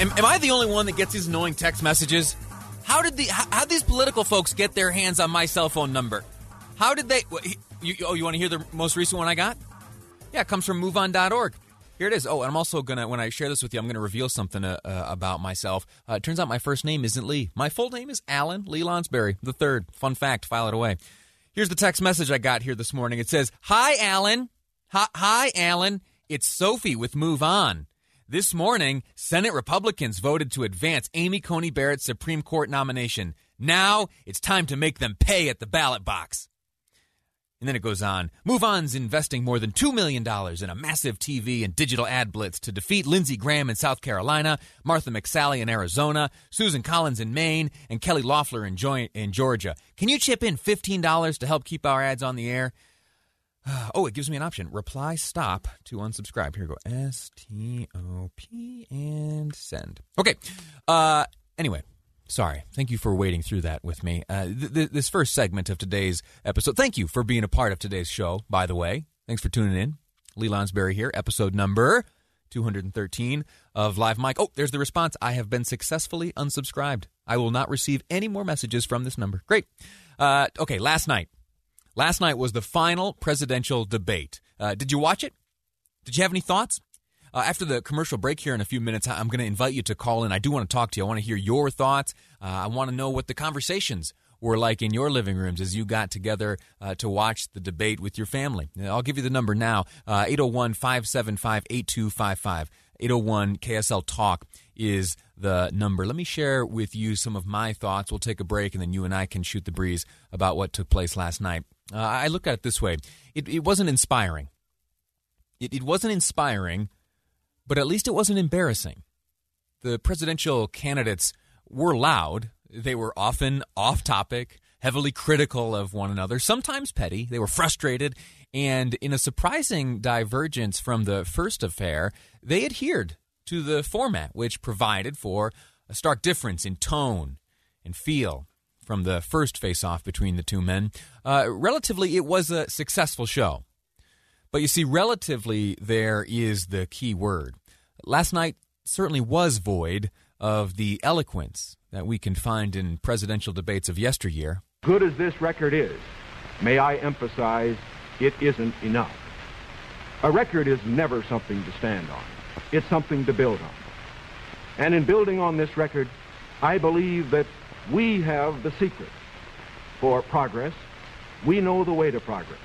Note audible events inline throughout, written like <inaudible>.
Am, am I the only one that gets these annoying text messages? How did the how, how these political folks get their hands on my cell phone number? How did they? You, oh, you want to hear the most recent one I got? Yeah, it comes from MoveOn.org. Here it is. Oh, and I'm also gonna when I share this with you, I'm gonna reveal something uh, uh, about myself. Uh, it turns out my first name isn't Lee. My full name is Alan Lee Lonsberry the third. Fun fact. File it away. Here's the text message I got here this morning. It says, "Hi, Alan. Hi, hi Alan. It's Sophie with Move On." This morning, Senate Republicans voted to advance Amy Coney Barrett's Supreme Court nomination. Now it's time to make them pay at the ballot box. And then it goes on. Move On's investing more than $2 million in a massive TV and digital ad blitz to defeat Lindsey Graham in South Carolina, Martha McSally in Arizona, Susan Collins in Maine, and Kelly Loeffler in, in Georgia. Can you chip in $15 to help keep our ads on the air? <sighs> Oh, it gives me an option. Reply stop to unsubscribe. Here we go. S T O P and send. Okay. Uh anyway, sorry. Thank you for waiting through that with me. Uh, th- th- this first segment of today's episode. Thank you for being a part of today's show, by the way. Thanks for tuning in. Lee Lonsberry here, episode number 213 of Live Mic. Oh, there's the response. I have been successfully unsubscribed. I will not receive any more messages from this number. Great. Uh, okay, last night. Last night was the final presidential debate. Uh, did you watch it? Did you have any thoughts? Uh, after the commercial break here in a few minutes, I'm going to invite you to call in. I do want to talk to you. I want to hear your thoughts. Uh, I want to know what the conversations were like in your living rooms as you got together uh, to watch the debate with your family. I'll give you the number now uh, 801 575 8255. 801 KSL Talk is the number. Let me share with you some of my thoughts. We'll take a break and then you and I can shoot the breeze about what took place last night. Uh, I look at it this way it, it wasn't inspiring. It, it wasn't inspiring, but at least it wasn't embarrassing. The presidential candidates were loud, they were often off topic, heavily critical of one another, sometimes petty. They were frustrated, and in a surprising divergence from the first affair, they adhered to the format, which provided for a stark difference in tone and feel from the first face off between the two men. Uh, relatively, it was a successful show. But you see, relatively, there is the key word. Last night certainly was void of the eloquence that we can find in presidential debates of yesteryear. Good as this record is, may I emphasize it isn't enough. A record is never something to stand on. It's something to build on. And in building on this record, I believe that we have the secret for progress. We know the way to progress.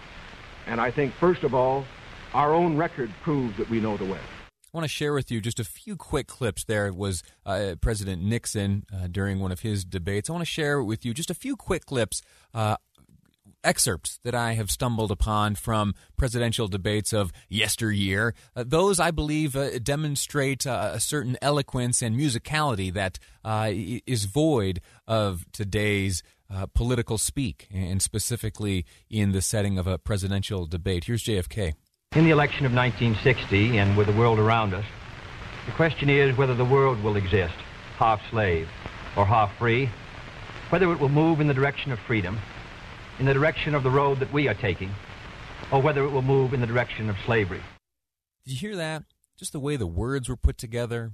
And I think, first of all, our own record proves that we know the way. I want to share with you just a few quick clips. There was uh, President Nixon uh, during one of his debates. I want to share with you just a few quick clips uh, excerpts that I have stumbled upon from presidential debates of yesteryear. Uh, those, I believe, uh, demonstrate uh, a certain eloquence and musicality that uh, is void of today's uh, political speak, and specifically in the setting of a presidential debate. Here's JFK. In the election of 1960, and with the world around us, the question is whether the world will exist half slave or half free, whether it will move in the direction of freedom in the direction of the road that we are taking, or whether it will move in the direction of slavery. Did you hear that? Just the way the words were put together,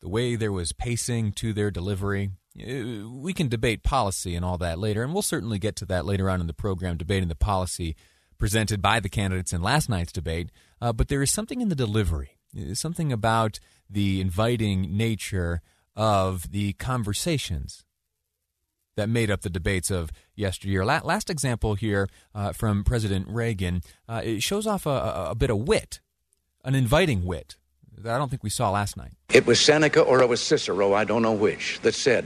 the way there was pacing to their delivery. Uh, we can debate policy and all that later, and we'll certainly get to that later on in the program, debating the policy presented by the candidates in last night's debate. Uh, but there is something in the delivery, something about the inviting nature of the conversations that made up the debates of yesteryear. last example here uh, from President Reagan uh, it shows off a, a, bit of wit, an inviting wit that I don't think we saw last night. It was Seneca or it was Cicero, I don't know which, that said,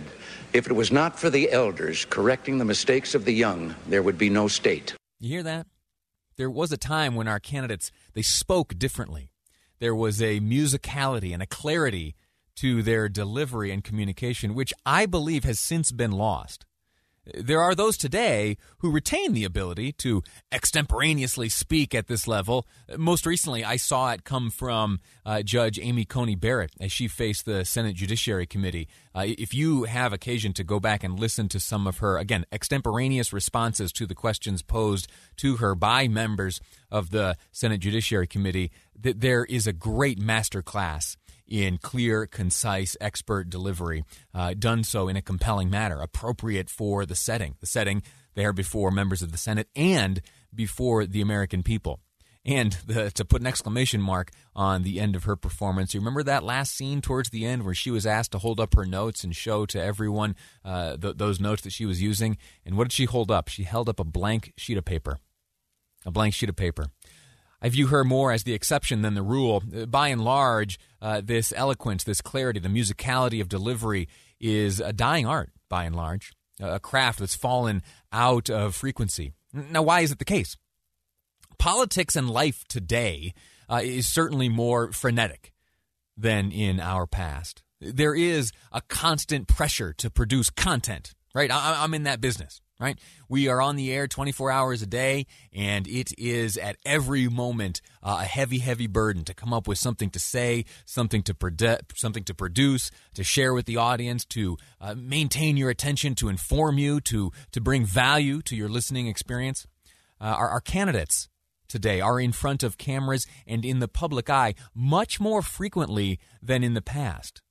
if it was not for the elders correcting the mistakes of the young, there would be no state. You hear that? There was a time when our candidates they spoke differently. There was a musicality and a clarity to their delivery and communication, which I believe has since been lost. There are those today who retain the ability to extemporaneously speak at this level. Most recently, I saw it come from uh, Judge Amy Coney Barrett as she faced the Senate Judiciary Committee. Uh, if you have occasion to go back and listen to some of her, again, extemporaneous responses to the questions posed to her by members of the Senate Judiciary Committee, that there is a great master class in clear, concise, expert delivery, uh, done so in a compelling manner, appropriate for the setting, the setting there before members of the Senate and before the American people. And <laughs> the, to put an exclamation mark on the end of her performance, you remember that last scene towards the end where she was asked to hold up her notes and show to everyone uh, th- those notes that she was using? And what did she hold up? She held up a blank sheet of paper. A blank sheet of paper. I view her more as the exception than the rule. Uh, by and large, uh, this eloquence, this clarity, the musicality of delivery is a dying art, by and large, a craft that's fallen out of frequency. Now, why is it the case? Politics and life today uh, is certainly more frenetic than in our past. There is a constant pressure to produce content, right? I- I'm in that business right? We are on the air 24 hours a day, and it is at every moment uh, a heavy, heavy burden to come up with something to say, something to produ- something to produce, to share with the audience, to uh, maintain your attention, to inform you, to to bring value to your listening experience. Uh, our, our candidates today are in front of cameras and in the public eye much more frequently than in the past.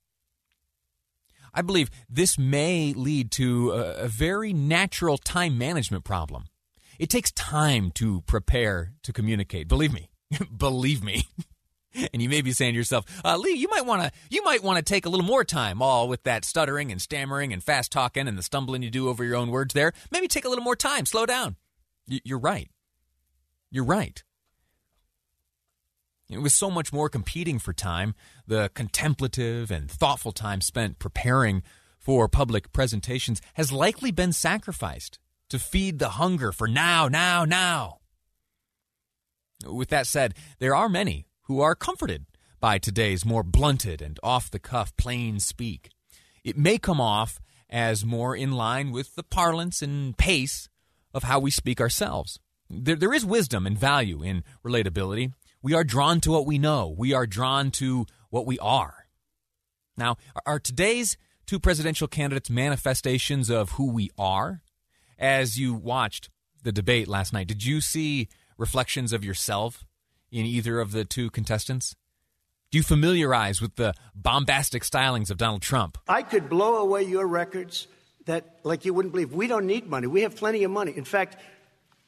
I believe this may lead to a, a very natural time management problem. It takes time to prepare to communicate. Believe me. <laughs> Believe me. <laughs> and you may be saying to yourself, uh, Lee, you might want to you might want to take a little more time, all with that stuttering and stammering and fast talking and the stumbling you do over your own words. There, maybe take a little more time. Slow down. Y- you're right. You're right. With so much more competing for time, the contemplative and thoughtful time spent preparing for public presentations has likely been sacrificed to feed the hunger for now, now, now. With that said, there are many who are comforted by today's more blunted and off the cuff plain speak. It may come off as more in line with the parlance and pace of how we speak ourselves. There, there is wisdom and value in relatability, we are drawn to what we know. We are drawn to what we are. Now, are today's two presidential candidates manifestations of who we are? As you watched the debate last night, did you see reflections of yourself in either of the two contestants? Do you familiarize with the bombastic stylings of Donald Trump? I could blow away your records that, like you wouldn't believe. We don't need money. We have plenty of money. In fact,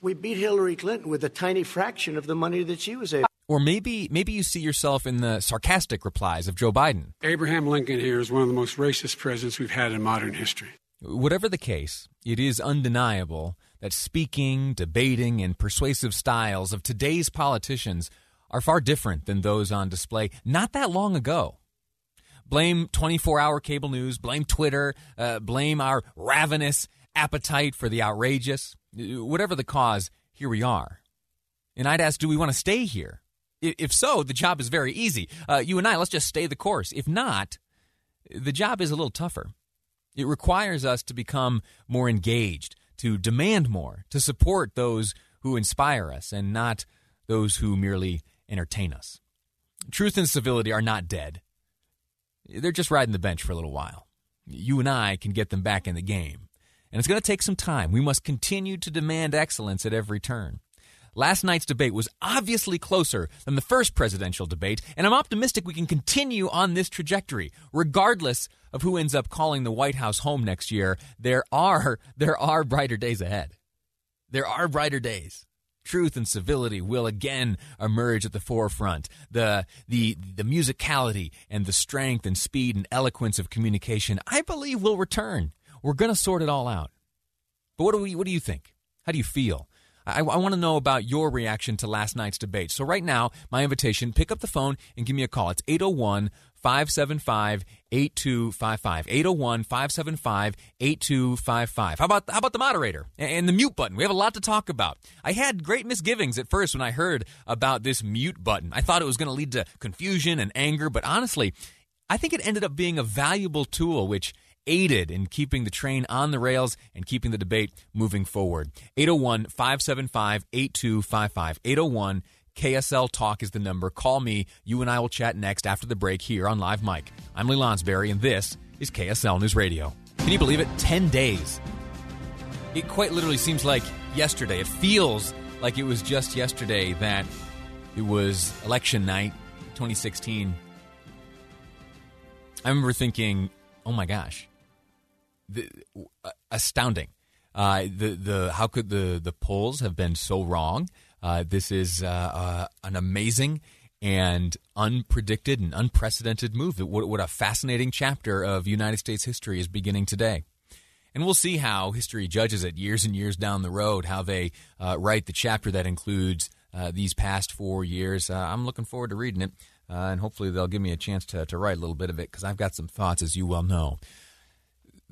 we beat Hillary Clinton with a tiny fraction of the money that she was able. Or maybe maybe you see yourself in the sarcastic replies of Joe Biden. Abraham Lincoln here is one of the most racist presidents we've had in modern history. Whatever the case, it is undeniable that speaking, debating, and persuasive styles of today's politicians are far different than those on display not that long ago. Blame 24 hour cable news, blame Twitter, uh, blame our ravenous appetite for the outrageous. Whatever the cause, here we are. And I'd ask, do we want to stay here? If so, the job is very easy. Uh, you and I, let's just stay the course. If not, the job is a little tougher. It requires us to become more engaged, to demand more, to support those who inspire us and not those who merely entertain us. Truth and civility are not dead. They're just riding the bench for a little while. You and I can get them back in the game. And it's going to take some time. We must continue to demand excellence at every turn. Last night's debate was obviously closer than the first presidential debate, and I'm optimistic we can continue on this trajectory. Regardless of who ends up calling the White House home next year, there are there are brighter days ahead. There are brighter days. Truth and civility will again emerge at the forefront. The the the musicality and the strength and speed and eloquence of communication, I believe, will return. We're going to sort it all out. But what do we what do you think? How do you feel? I, I want to know about your reaction to last night's debate. So, right now, my invitation pick up the phone and give me a call. It's 801 575 8255. 801 575 8255. How about, how about the moderator and the mute button? We have a lot to talk about. I had great misgivings at first when I heard about this mute button. I thought it was going to lead to confusion and anger, but honestly, I think it ended up being a valuable tool which aided in keeping the train on the rails and keeping the debate moving forward. 801 575 8255. 801 KSL Talk is the number. Call me. You and I will chat next after the break here on Live Mic. I'm Lee Lonsberry, and this is KSL News Radio. Can you believe it? 10 days. It quite literally seems like yesterday. It feels like it was just yesterday that it was election night 2016. I remember thinking, oh my gosh, the, uh, astounding. Uh, the the how could the the polls have been so wrong? Uh, this is uh, uh, an amazing and unpredicted and unprecedented move. What, what a fascinating chapter of United States history is beginning today. And we'll see how history judges it years and years down the road, how they uh, write the chapter that includes these past four years. I'm looking forward to reading it, and hopefully they'll give me a chance to, to write a little bit of it because I've got some thoughts, as you well know.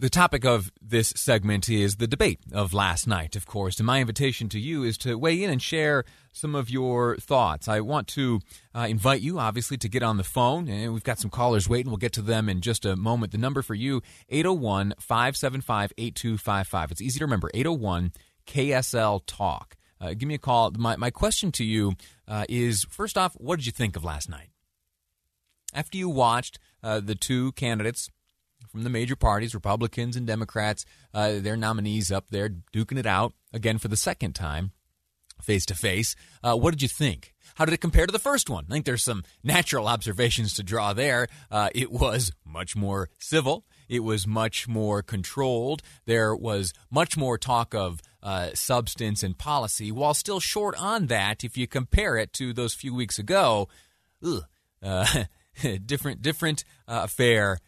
The topic of this segment is the debate of last night, of course. And my invitation to you is to weigh in and share some of your thoughts. I want to uh, invite you, obviously, to get on the phone. And we've got some callers waiting. We'll get to them in just a moment. The number for you, 801 575 8255. It's easy to remember 801 KSL Talk. Uh, give me a call. My, my question to you uh, is first off, what did you think of last night? After you watched uh, the two candidates from the major parties, Republicans and Democrats, uh, their nominees up there duking it out again for the second time, face to face. What did you think? How did it compare to the first one? I think there's some natural observations to draw there. Uh, it was much more civil. It was much more controlled. There was much more talk of uh, substance and policy, while still short on that. If you compare it to those few weeks ago, ugh, uh, <laughs> different different uh, affair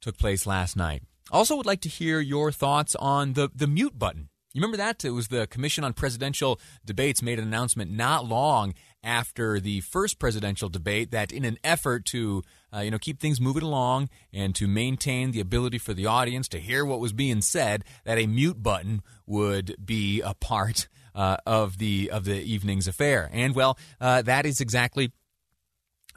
took place last night. Also, would like to hear your thoughts on the, the mute button. You remember that? It was the Commission on Presidential Debates made an announcement not long after the first presidential debate that, in an effort to uh, you know keep things moving along and to maintain the ability for the audience to hear what was being said, that a mute button would be a part uh, of the of the evening's affair. And well, uh, that is exactly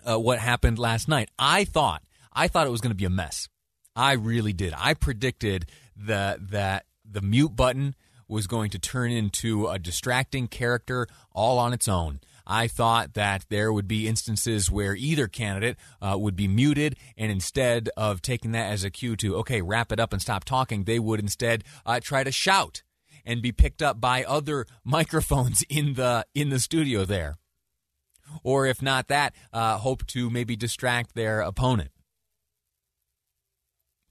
uh, what happened last night. I thought I thought it was going to be a mess. I really did. I predicted that that the mute button was going to turn into a distracting character all on its own. I thought that there would be instances where either candidate uh, would be muted, and instead of taking that as a cue to, okay, wrap it up and stop talking, they would instead uh, try to shout and be picked up by other <laughs> microphones in the in the studio there. Or if not that, uh, hope to maybe distract their opponent.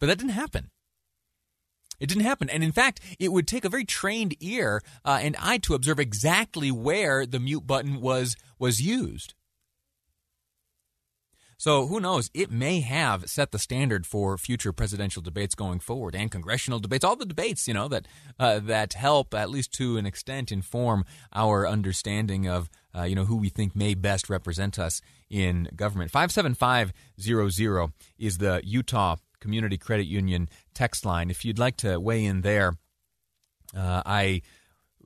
But that didn't happen. It didn't happen. And in fact, it would take a very trained ear uh, and eye to observe exactly where the mute button was was used. So who knows? It may have set the standard for future presidential debates going forward and congressional debates, all the debates, you know, that uh, that help at least to an extent inform our understanding of uh, you know who we think may best represent us in government. Five seven five zero zero is the Utah Community Credit Union text line. If you'd like to weigh in there, uh, I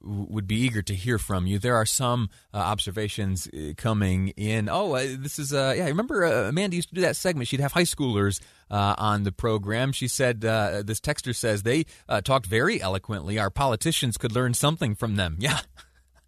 would be eager to hear from you. There are some uh, observations uh, coming in. Oh, uh, this is uh, yeah. I remember uh, Amanda used to do that segment. She'd have high schoolers on the program. She said this texter says they talked very eloquently. Our politicians could learn something from them. <laughs> Yeah.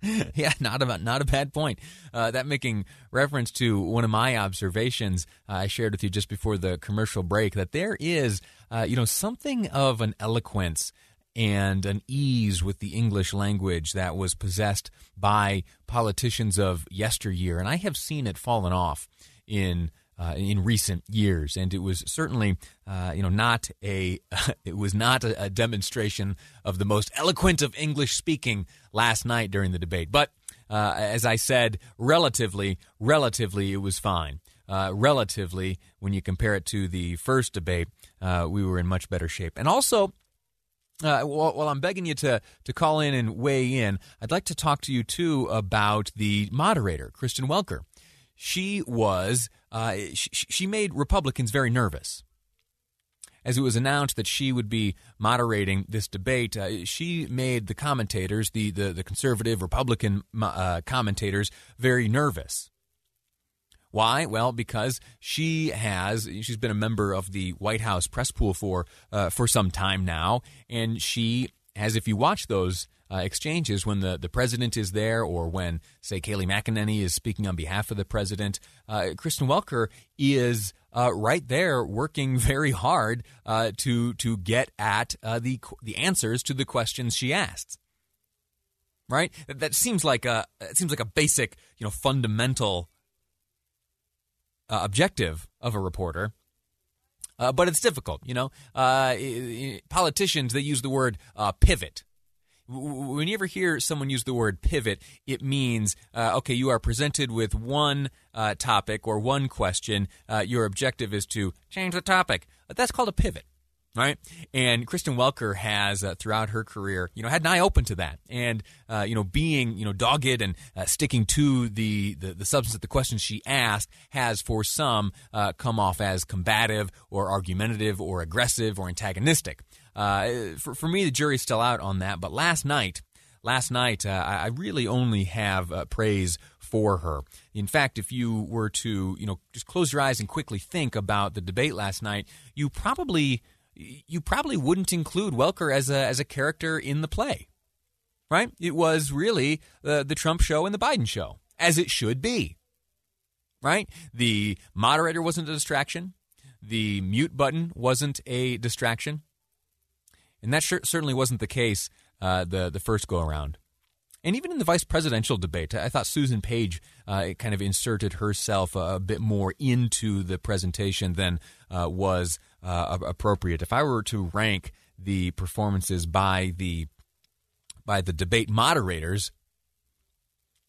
<laughs> yeah, not a not a bad point. Uh, that making reference to one of my observations uh, I shared with you just before the commercial break that there is, uh, you know, something of an eloquence and an ease with the English language that was possessed by politicians of yesteryear, and I have seen it fallen off in uh, in recent years, and it was certainly, uh, you know, not a <laughs> it was not a, a, demonstration of the most eloquent of English speaking last night during the debate. But uh, as I said, relatively, relatively, it was fine. Uh, relatively, when you compare it to the first debate, uh, we were in much better shape. And also, uh, while, while, I'm begging you to to call in and weigh in, I'd like to talk to you too about the moderator, Kristen Welker she was uh, she, she made Republicans very nervous. As it was announced that she would be moderating this debate, uh, she made the commentators, the the, the conservative Republican uh, commentators, very nervous. Why? Well, because she has she's been a member of the White House press pool for uh, for some time now, and she has. If you watch those uh, exchanges when the, the president is there or when, say, Kayleigh McEnany is speaking on behalf of the president, uh, Kristen Welker is uh, right there working <laughs> very hard uh, to to get at uh, the the answers to the questions she asks. Right? That, that seems like a it seems like a basic, you know, fundamental uh, objective of a reporter. But it's difficult, you know. Politicians they use the word pivot when you ever hear someone use the word pivot, it means uh, okay, you are presented with one uh, topic or one question. Uh, your objective is to change the topic. That's called a pivot. Right, and Kristen Welker has uh, throughout her career, you know, had an eye open to that, and uh, you know, being you know dogged and uh, sticking to the, the, the substance of the questions she asked has for some come off as combative or argumentative or aggressive or antagonistic. Uh, for, for me, the jury's still out on that. But last night, last night, uh, I really only have uh, praise for her. In fact, if you were to, you know, just close your eyes and quickly think about the debate last night, you probably you probably wouldn't include Welker as a as a character in the play, right? It was really uh, the Trump show and the Biden show, as it should be, right? The moderator wasn't a distraction. The mute button wasn't a distraction and that sure, certainly wasn't the case uh, the the first go around. And even in the vice presidential debate, I thought Susan Page uh, kind of inserted herself a, a, bit more into the presentation than uh, was uh, appropriate. If I were to rank the performances by the by the debate moderators,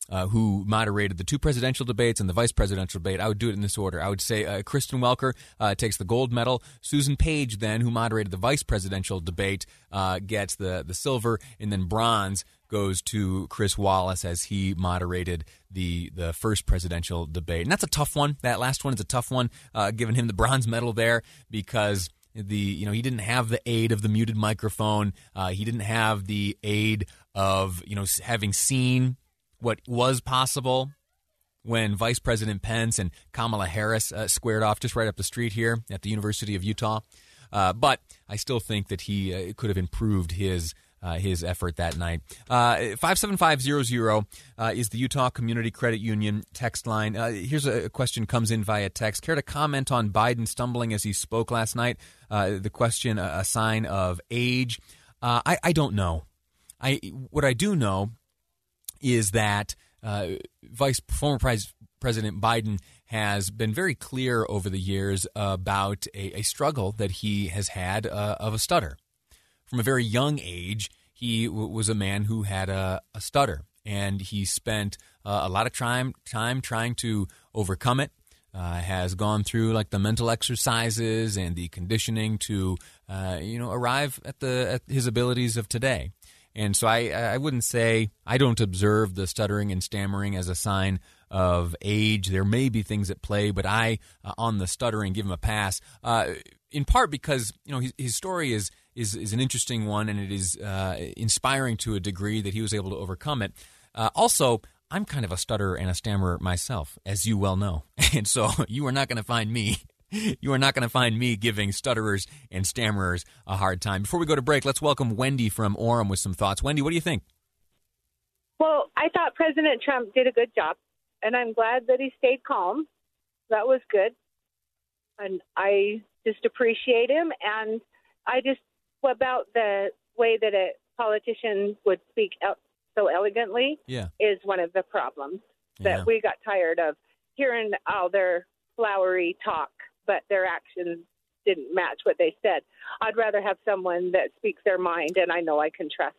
uh, who moderated the two presidential debates and the vice presidential debate. I would do it in this order. I would say uh, Kristen Welker uh, takes the gold medal. Susan Page, then, who moderated the vice presidential debate, uh, gets the, the silver, and then bronze goes to Chris Wallace as he moderated the the first presidential debate. And that's a tough one. That last one is a tough one, uh, giving him the bronze medal there because the you know he didn't have the aid of the muted microphone. Uh, he didn't have the aid of you know having seen what was possible when Vice President Pence and Kamala Harris uh, squared off just right up the street here at the University of Utah. Uh, but I still think that he uh, could have improved his uh, his effort that night. Uh, five seven five zero zero uh, is the Utah Community Credit Union text line. here's a question comes in via text. Care to comment on Biden stumbling as he spoke last night? the question, a sign of age. I, I don't know. I what I do know is that uh, Vice former Pres- President Biden has been very clear over the years about a, a struggle that he has had uh, of a stutter. From a very young age, he w- was a man who had a, a stutter, and he spent uh, a lot of time time trying to overcome it. Uh, has gone through like the mental exercises and the conditioning to uh, you know arrive at the at his abilities of today. And so I, I wouldn't say I don't observe the stuttering and stammering as a sign of age. There may be things at play, but I, uh, on the stuttering, give him a pass. Uh, in part because you know his, his, story is, is is an interesting one, and it is uh, inspiring to a degree that he was able to overcome it. Uh, also, I'm kind of a stutterer and a stammerer myself, as you well know, <laughs> and so you are not going to find me <laughs> you are not going to find me giving stutterers and stammerers a hard time. Before we go to break, let's welcome Wendy from Orem with some thoughts. Wendy, what do you think? Well, I thought President Trump did a good job, and I'm glad that he stayed calm. That was good. And I just appreciate him. And I just, about the way that a politician would speak out so elegantly yeah. is one of the problems yeah. that we got tired of hearing all their flowery talk but their actions didn't match what they said. I'd rather have someone that speaks their mind and I know I can trust.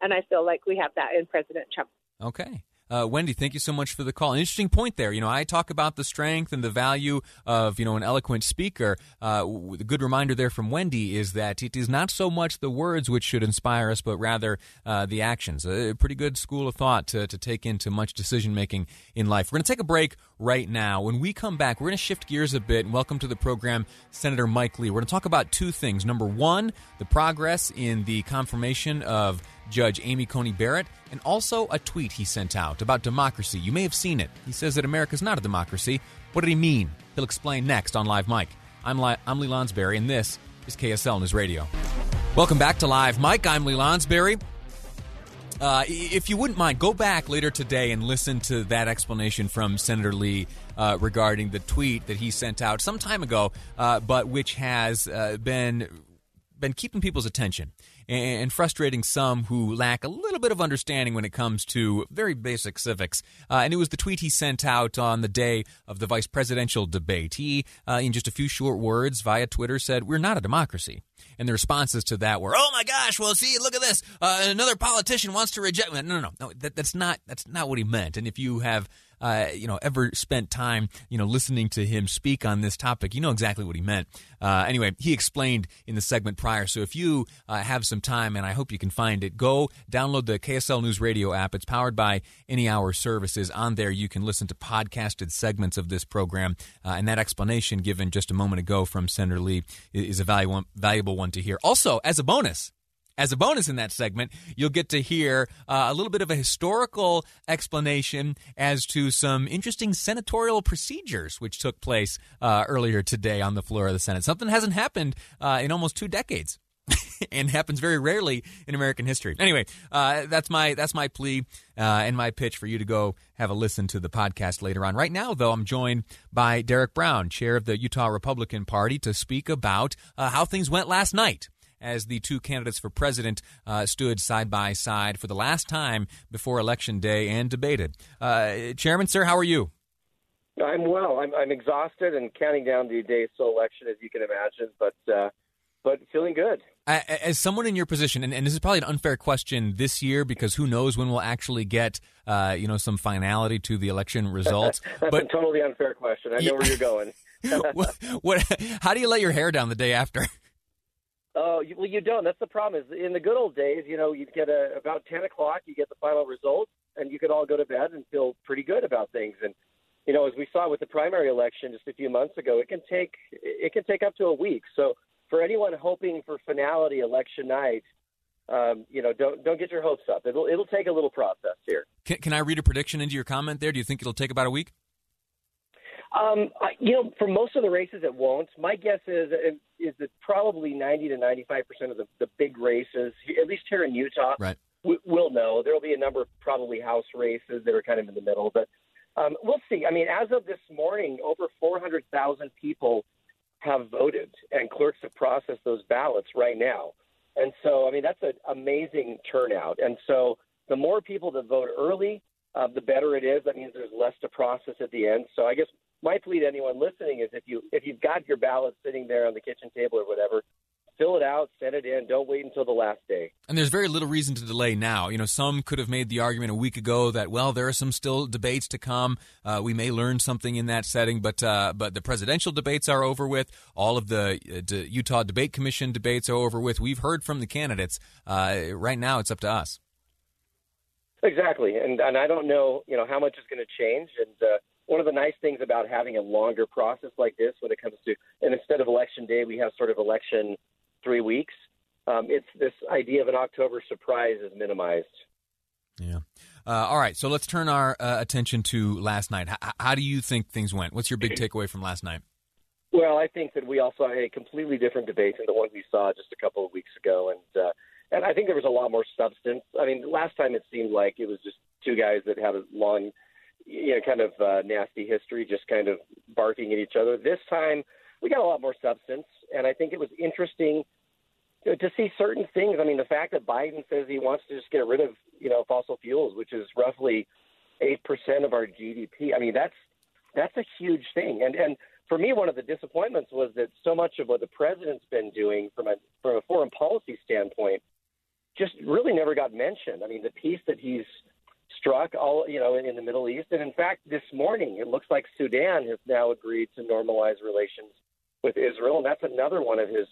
And I feel like we have that in President Trump. Okay. Uh, Wendy, thank you so much for the call. An interesting point there. You know, I talk about the strength and the value of you know an eloquent speaker. Uh, the good reminder there from Wendy is that it is not so much the words which should inspire us, but rather uh, the actions. A pretty good school of thought to, to take into much decision making in life. We're going to take a break right now. When we come back, we're going to shift gears a bit and welcome to the program Senator Mike Lee. We're going to talk about two things. Number one, the progress in the confirmation of Judge Amy Coney Barrett, and also a tweet he sent out about democracy. You may have seen it. He says that America's not a democracy. What did he mean? He'll explain next on Live Mic. I'm, Li- I'm Lee Lonsberry, and this is KSL News Radio. Welcome back to Live Mic. I'm Lee Lonsberry. Uh, if you wouldn't mind, go back later today and listen to that explanation from Senator Lee uh, regarding the tweet that he sent out some time ago, uh, but which has uh, been been keeping people's attention and frustrating some who lack a little bit of understanding when it comes to very basic civics. Uh, and it was the tweet he sent out on the day of the vice presidential debate. He, uh, in just a few short words via Twitter, said, We're not a democracy. And the responses to that were, "Oh my gosh! Well, see, look at this. Uh, another politician wants to reject." No, no, no, no. That, that's not that's not what he meant. And if you have uh, you know, ever spent time, you know, listening to him speak on this topic, you know exactly what he meant. Uh, anyway, he explained in the segment prior. So if you uh, have some time, and I hope you can find it, go download the KSL News Radio app. It's powered by Any Hour Services. On there, you can listen to podcasted segments of this program, uh, and that explanation given just a moment ago from Senator Lee is a valuable valuable one to hear. Also, as a bonus. As a bonus in that segment, you'll get to hear uh, a little bit of a historical explanation as to some interesting senatorial procedures which took place uh, earlier today on the floor of the Senate. Something hasn't happened uh, in almost two decades. <laughs> and happens very rarely in American history. Anyway, uh, that's my that's my plea uh, and my pitch for you to go have a listen to the podcast later on. Right now, though, I'm joined by Derek Brown, chair of the Utah Republican Party, to speak about uh, how things went last night as the two candidates for president uh, stood side by side for the last time before Election Day and debated. Uh, Chairman, sir, how are you? I'm well. I'm, I'm exhausted and counting down the days to election, as you can imagine, but uh, but feeling good. As someone in your position, and, and, this is probably an unfair question this year because who knows when we'll actually get, uh, you know, some finality to the election <laughs> results. That's but, a totally unfair question. I know where you're <laughs> going. what, what, how do you let your hair down the day after? Oh, you, well, you don't. That's the problem. Is in the good old days, you know, you'd get a about ten o'clock, you get the final results, and you could all go to bed and feel pretty good about things. And you know, as we saw with the primary election just a few months ago, it can take it can take up to a week. So for anyone hoping for finality election night, um, you know, don't don't get your hopes up. It'll it'll take a little process here. Can, can I read a prediction into your comment there? Do you think it'll take about a week? Um, you know, for most of the races, it won't. My guess is is that probably 90 to 95 percent of the, the big races, at least here in Utah, right. we, will know. There will be a number of probably house races that are kind of in the middle, but um, we'll see. I mean, as of this morning, over 400,000 people have voted, and clerks have processed those ballots right now. And so, I mean, that's an amazing turnout. And so, the more people that vote early, uh, the better it is. That means there's less to process at the end. So I guess my plea to anyone listening is if you if you've got your ballot sitting there on the kitchen table or whatever, fill it out, send it in. Don't wait until the last day. And there's very little reason to delay now. You know, some could have made the argument a week ago that well, there are some still debates to come. Uh, we may learn something in that setting, but uh, but the presidential debates are over with. All of the uh, Utah Debate Commission debates are over with. We've heard from the candidates. Uh, right now, it's up to us. Exactly, and and I don't know, you know, how much is going to change. And uh, one of the nice things about having a longer process like this, when it comes to, and instead of election day, we have sort of election three weeks. Um, it's this idea of an October surprise is minimized. Yeah. Uh, all right. So let's turn our uh, attention to last night. H- how do you think things went? What's your big <clears throat> takeaway from last night? Well, I think that we all saw a completely different debate than the one we saw just a couple of weeks ago, and uh, and I think there was a lot more substance. I mean, last time it seemed like it was just two guys that had a long, you know, kind of uh, nasty history, just kind of barking at each other. This time we got a lot more substance, and I think it was interesting to, to see certain things. I mean, the fact that Biden says he wants to just get rid of, you know, fossil fuels, which is roughly eight percent of our GDP. I mean, that's that's a huge thing, and and for me, one of the disappointments was that so much of what the president's been doing from a from a foreign policy standpoint just really never got mentioned. I mean, the peace that he's struck all you know in, in the Middle East, and in fact, this morning it looks like Sudan has now agreed to normalize relations with Israel, and that's another one of his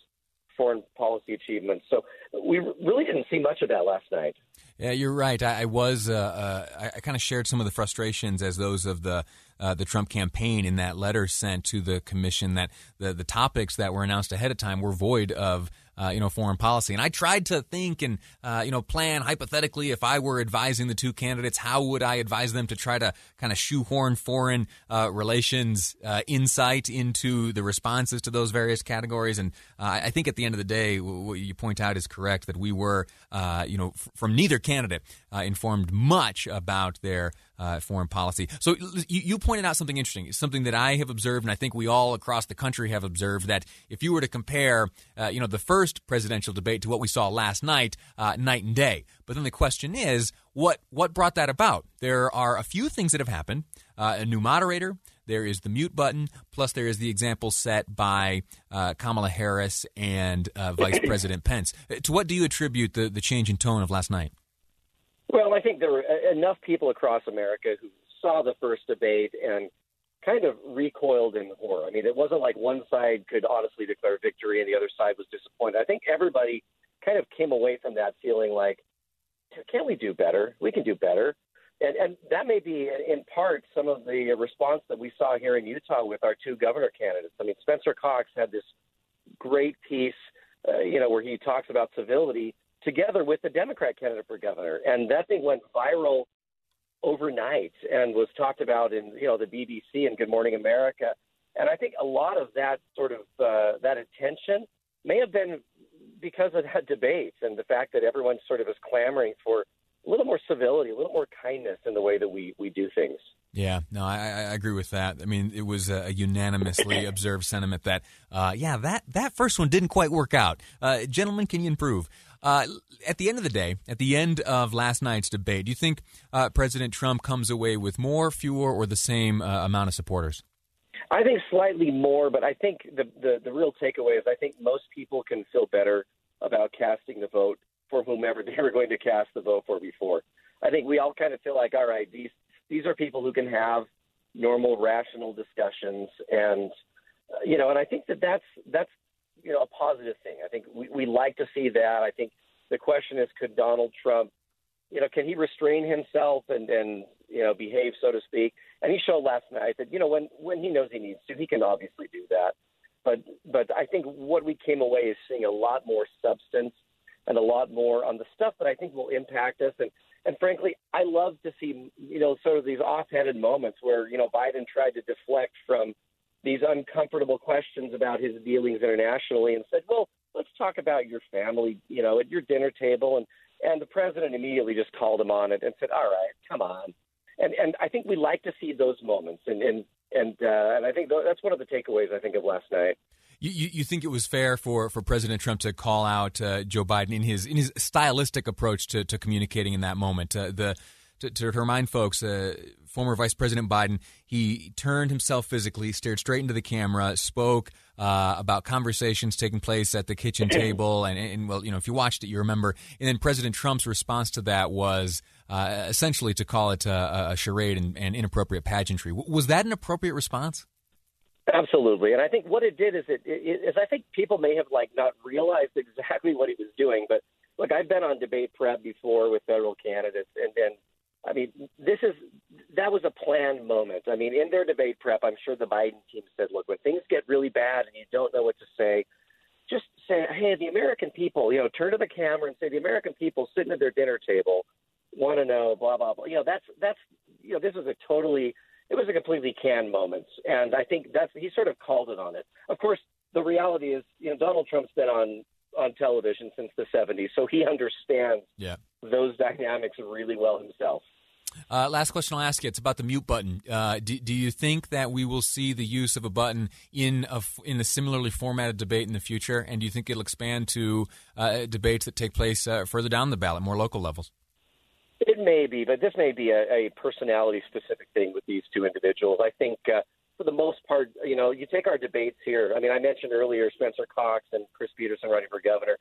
foreign policy achievements. So we really didn't see much of that last night. Yeah, you're right. I, I was. Uh, uh, I, kind of shared some of the frustrations as those of the uh, the Trump campaign in that letter sent to the commission that the the topics that were announced ahead of time were void of uh, you know foreign policy. And I tried to think and uh, you know plan hypothetically if I were advising the two candidates, how would I advise them to try to kind of shoehorn foreign uh, relations uh, insight into the responses to those various categories. And uh, I think at the end of the day, what you point out is correct that we were you know f- from neither candidate informed much about their uh, foreign policy. So you, you, pointed out something interesting, something that I have observed, and I think we all across the country have observed that if you were to compare, uh, you know, the first presidential debate to what we saw last night, uh, night and day. But then the question is, what what brought that about? There are a few things that have happened. Uh, a new moderator. There is the mute button. Plus, there is the example set by uh, Kamala Harris and uh, Vice <coughs> President Pence. To what do you attribute the, the change in tone of last night? Well, I think there were enough people across America who saw the first debate and kind of recoiled in horror. I mean, it wasn't like one side could honestly declare victory and the other side was disappointed. I think everybody kind of came away from that feeling like, can we do better? We can do better. And, and that may be in part some of the response that we saw here in Utah with our two governor candidates. I mean, Spencer Cox had this great piece, uh, you know, where he talks about civility together with the Democrat candidate for governor. And that thing went viral overnight and was talked about in you know the BBC and Good Morning America. And I think a lot of that sort of uh, that attention may have been because of that debate and the fact that everyone sort of is clamoring for a little more civility, a little more kindness in the way that we we do things. Yeah, no, I, I agree with that. I mean, it was a unanimously <laughs> observed sentiment that, uh, yeah, that, that first one didn't quite work out. Uh, gentlemen, can you improve? Uh, at the end of the day, at the end of last night's debate, do you think uh, President Trump comes away with more, fewer, or the same uh, amount of supporters? I think slightly more, but I think the, the, the real takeaway is I think most people can feel better about casting the vote for whomever <laughs> they were going to cast the vote for before. I think we all kind of feel like, all right, these these are people who can have normal, rational discussions, and uh, you know, and I think that that's that's you know a positive thing. I think we, we like to see that. I think the question is, could Donald Trump, you know, can he restrain himself and and you know behave, so to speak? And he showed last night that you know when when he knows he needs to, he can obviously do that. But but I think what we came away is seeing a lot more substance and a lot more on the stuff that I think will impact us. And and frankly, I love to see you know sort of these off-headed moments where you know Biden tried to deflect from these uncomfortable questions about his dealings internationally and said, "Well, let's talk about your family, you know, at your dinner table." And and the president immediately just called him on it and said, "All right, come on." And and I think we like to see those moments, and and and uh, and I think that's one of the takeaways I think of last night. You, you, you, think it was fair for, for President Trump to call out uh, Joe Biden in his in his stylistic approach to, to communicating in that moment? Uh, the to, to, remind folks, uh, former Vice President Biden, he turned himself physically, stared straight into the camera, spoke uh, about conversations taking place at the kitchen <laughs> table, and, and, well, you know, if you watched it, you remember. And then President Trump's response to that was uh, essentially to call it a, a charade and, and, inappropriate pageantry. Was that an appropriate response? Absolutely, and I think what it did is it, it is I think people may have like not realized exactly what he was doing, but look, I've been on debate prep before with federal candidates, and and I mean, this is that was a planned moment. I mean, in their debate prep, I'm sure the Biden team said, "Look, when things get really bad and you don't know what to say, just say, hey, the American people, you know, turn to the camera and say, the American people sitting at their dinner table want to know, blah blah blah. You know, that's that's you know, this was a totally, it was a completely canned moment, and I think that's he sort of called it on it. Of course, the reality is, you know, Donald Trump's been on on television since the 70s, so he understands yeah. those dynamics really well himself. Uh, last question I'll ask you. It's about the mute button. Uh, do, do, you think that we will see the use of a button in a, in a similarly formatted debate in the future? And do you think it'll expand to uh, debates that take place uh, further down the ballot, more local levels? It may be, but this may be a, a personality specific thing with these two individuals. I think, uh, for the most part, you know, you take our debates here. I mean, I mentioned earlier Spencer Cox and Chris Peterson running for governor.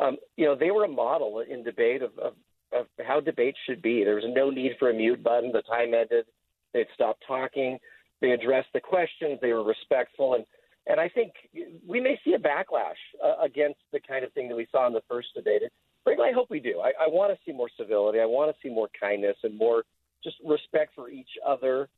Um, you know, they were a model in debate of, of of how debates should be. There was no need for a mute button. The time ended. They'd stopped talking. They addressed the questions. They were respectful, and and I think we may see a backlash uh, against the kind of thing that we saw in the first debate. Frankly, I hope we do. I, I want to see more civility. I want to see more kindness and more just respect for each other,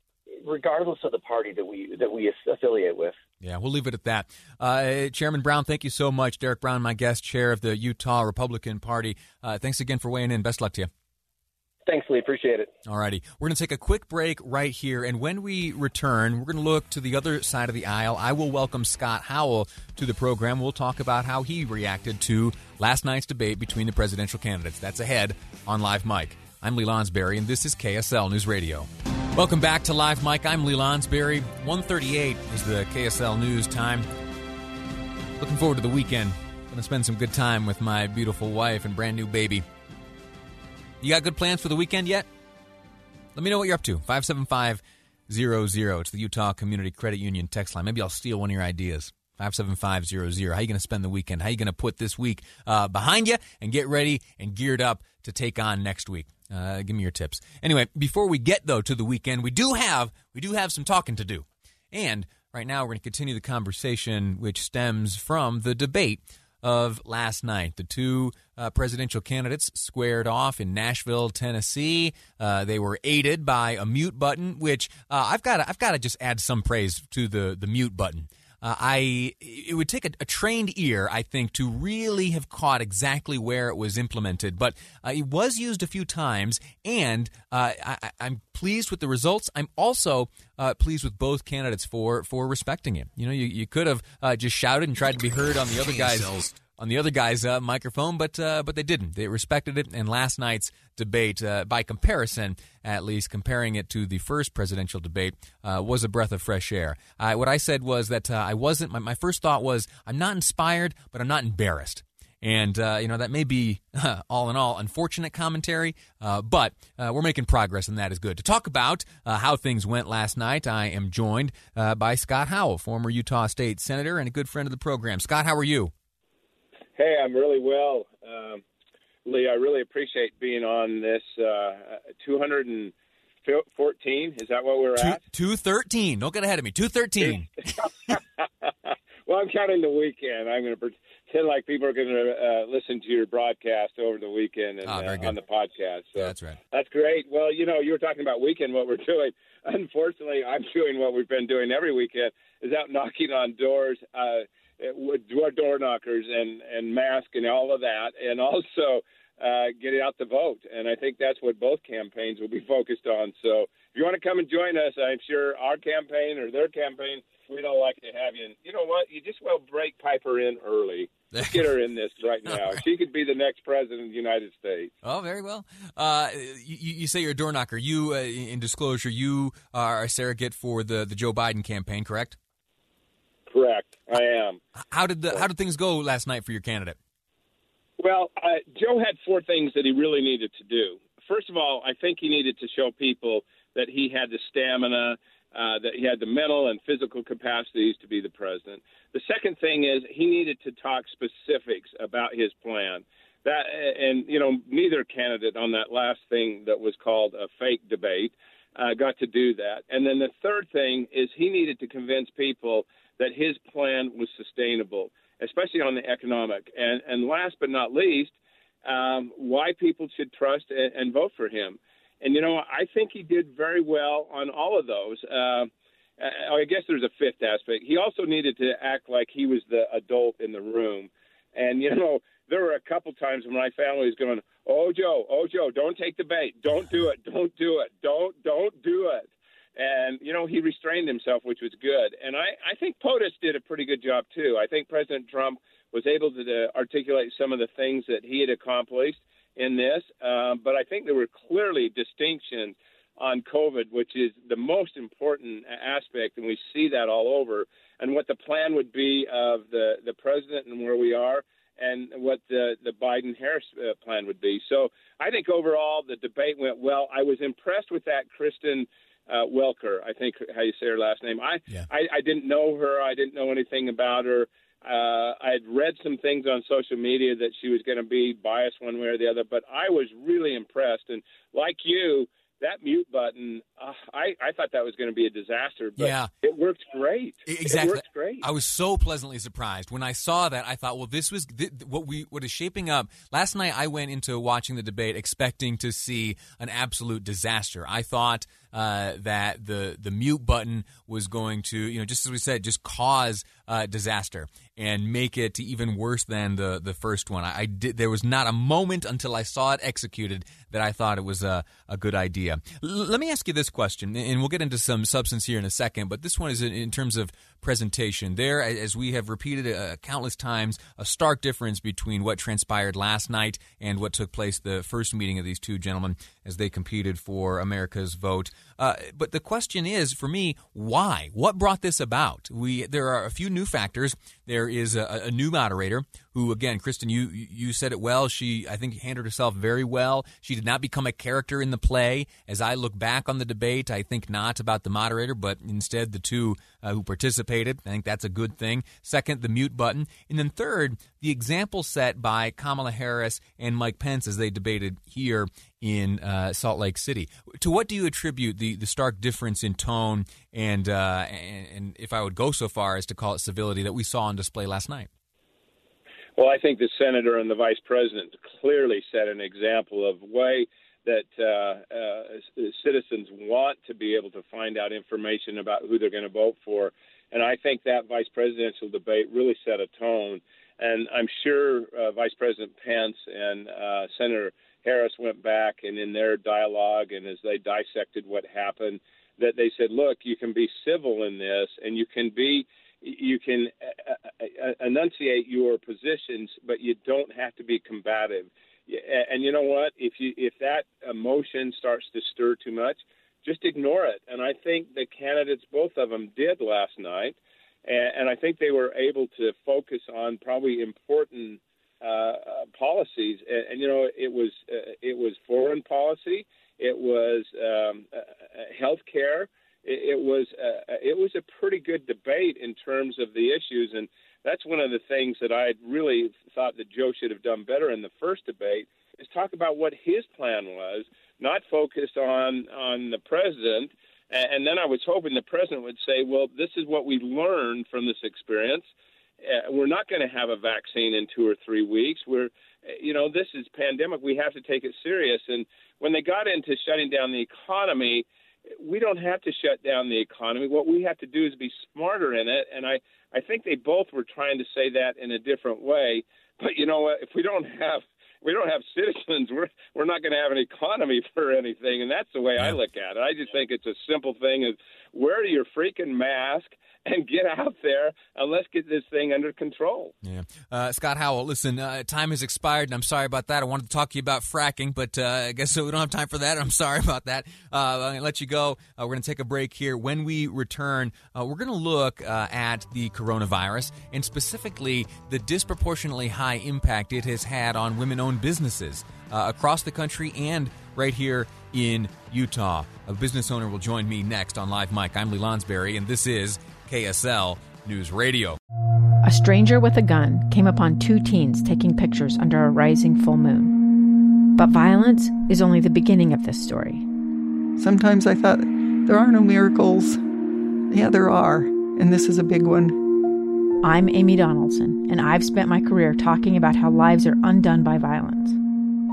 regardless of the party that we that we affiliate with. Yeah, we'll leave it at that. Uh, Chairman Brown, thank you so much. Derek Brown, my guest, chair of the Utah Republican Party. Uh, thanks again for weighing in. Best luck to you. Thanks, Lee. Appreciate it. All righty. We're going to take a quick break right here. And when we return, we're going to look to the other side of the aisle. I will welcome Scott Howell to the program. We'll talk about how he reacted to last night's debate between the presidential candidates. That's ahead on Live Mic. I'm Lee Lonsberry, and this is KSL News Radio. Welcome back to Live Mic. I'm Lee Lonsberry. 138 is the KSL News time. Looking forward to the weekend. To spend some good time with my beautiful wife and brand new baby. You got good plans for the weekend yet? Let me know what you're up to. 57500. It's the Utah Community Credit Union text line. Maybe I'll steal one of your ideas. 57500. How you going to spend the weekend? How you going to put this week uh, behind you and get ready and geared up to take on next week? Uh, give me your tips. Anyway, before we get though to the weekend, we do have we do have some talking to do, and right now we're going to continue the conversation which stems from the debate of last night. The two uh, presidential candidates squared off in Nashville, Tennessee. Uh, they were aided by a mute button, which uh, I've got. I've got to just add some praise to the the mute button. Uh, I it would take a, a, trained ear, I think, to really have caught exactly where it was implemented. But uh, it was used a few times, and uh, I, am pleased with the results. I'm also uh, pleased with both candidates for for respecting it. You know, you, you could have uh, just shouted and tried to be heard on the other guys on the other guy's uh, microphone, but uh, but they didn't. They respected it. And last night's debate, uh, by comparison, at least comparing it to the first presidential debate, uh, was a breath of fresh air. what I said was that uh, I wasn't. My, my, first thought was I'm not inspired, but I'm not embarrassed. And uh, you know that may be <laughs> all in all unfortunate commentary, but we're making progress, and that is good. To talk about how things went last night, I am joined by Scott Howell, former Utah State senator and a good friend of the program. Scott, how are you? Hey, I'm really well. Um, Lee, I really appreciate being on this uh, 214. Is that what we're Two, at? 213. Don't get ahead of me. 213. <laughs> well, I'm counting the weekend. I'm going to pretend like people are going to uh, listen to your broadcast over the weekend and oh, uh, on the podcast. So that's right. That's great. Well, you know, you were talking about weekend, what we're <laughs> doing. Unfortunately, I'm doing what we've been doing every weekend is out knocking on doors. Uh, door door knockers and and mask and all of that, and also uh, getting out the vote. And I think that's what both campaigns will be focused on. So if you want to come and join us, I'm sure our campaign or their campaign, we'd all like to have you. And you know what? You just well break Piper in early. Let's get her in this right now. <laughs> She could be the next president of the United States. Oh, very well. Uh, you, you, say you're a door knocker. You, uh, in disclosure, you are a surrogate for the, the Joe Biden campaign, correct? Correct. I am. How did the how did things go last night for your candidate? Well, uh, Joe had four things that he really needed to do. First of all, I think he needed to show people that he had the stamina, uh, that he had the mental and physical capacities to be the president. The second thing is he needed to talk specifics about his plan. That and you know neither candidate on that last thing that was called a fake debate uh, got to do that. And then the third thing is he needed to convince people that his plan was sustainable, especially on the economic. And, and last but not least, um, why people should trust and, and, vote for him. And, you know, I think he did very well on all of those. Uh, I guess there's a fifth aspect. He also needed to act like he was the adult in the room. And, you know, there were a couple times when my family was going, "Oh Joe, oh Joe, don't take the bait, don't do it, don't do it, don't don't do it." And, you know, he restrained himself, which was good. And I, I think POTUS did a pretty good job, too. I think President Trump was able to, to articulate some of the things that he had accomplished in this. Um, but I think there were clearly distinctions on COVID, which is the most important aspect, and we see that all over, and what the plan would be of the, the president and where we are, and what the, the Biden Harris uh, plan would be. So I think overall the debate went well. I was impressed with that Kristen uh, Welker, I think how you say her last name. I, yeah. I I didn't know her. I didn't know anything about her. Uh, I had read some things on social media that she was going to be biased one way or the other, but I was really impressed. And like you, that mute button, uh, I, I thought that was going to be a disaster, but yeah. it worked great. Exactly. It worked great. I was so pleasantly surprised when I saw that. I thought, well, this was th- what we what is shaping up. Last night, I went into watching the debate expecting to see an absolute disaster. I thought uh, that the the mute button was going to, you know, just as we said, just cause uh, disaster and make it even worse than the the first one. I, I, did. There was not a moment until I saw it executed that I thought it was a, a good idea. L- let me ask you this question, and we'll get into some substance here in a second. But this one is in, in terms of presentation. There, as we have repeated uh, countless times, a stark difference between what transpired last night and what took place the first meeting of these two gentlemen as they competed for America's vote. Uh, but the question is, for me, why? What brought this about? We there are a few new factors. There is a, a new moderator who, again, Kristen, you you said it well. She, I think, handled herself very well. She did not become a character in the play. As I look back on the debate, I think not about the moderator, but instead the two uh, who participated. I think that's a good thing. Second, the mute button, and then third, the example set by Kamala Harris and Mike Pence as they debated here in uh, Salt Lake City. To what do you attribute the, the stark difference in tone and, uh, and and if I would go so far as to call it civility that we saw on display last night? Well, I think the senator and the vice president clearly set an example of way that uh, uh, citizens want to be able to find out information about who they're going to vote for. And I think that vice presidential debate really set a tone. And I'm sure uh, Vice President Pence and uh, Senator Harris went back and in their dialogue and as they dissected what happened, that they said, look, you can be civil in this and you can be you can uh, uh, uh, enunciate your positions, but you don't have to be combative. And you know what? If you if that emotion starts to stir too much, just ignore it. And I think the candidates, both of them, did last night, and, I think they were able to focus on probably important uh, policies. And, and, you know, it was uh, it was foreign policy, it was um, uh, health care it, it was uh, it was a pretty good debate in terms of the issues, and that's one of the things that I really thought that Joe should have done better in the first debate is talk about what his plan was, not focus on on the president. And then I was hoping the president would say, "Well, this is what we learned from this experience. Uh, we're not going to have a vaccine in two or three weeks. We're, you know, this is pandemic. We have to take it serious." And when they got into shutting down the economy, we don't have to shut down the economy. What we have to do is be smarter in it. And I, I think they both were trying to say that in a different way. But you know what? If we don't have we don't have citizens, we're we're not going to have an economy <laughs> for anything. And that's the way I look at it. I just think it's a simple thing: wear your freaking mask and get out there and let's get this thing under control. Yeah. Uh, Scott Howell, listen, uh, time has expired, and I'm sorry about that. I wanted to talk to you about fracking, but uh, I guess <laughs> we don't have time for that. I'm sorry about that. Uh, I'm going to let you go. Uh, we're going to take a break here. When we return, uh, we're going to look at the coronavirus and specifically the disproportionately high impact it has had on women owned businesses across the country and right here in Utah. A business owner will join me next on Live Mic. I'm Lee Lonsberry, and this is KSL News Radio. A stranger with a gun came upon two teens taking pictures under a rising full moon. But violence is only the beginning of this story. Sometimes I thought, there are no miracles. Yeah, there are, and this is a big one. I'm Amy Donaldson, and I've spent my career talking about how lives are undone by violence.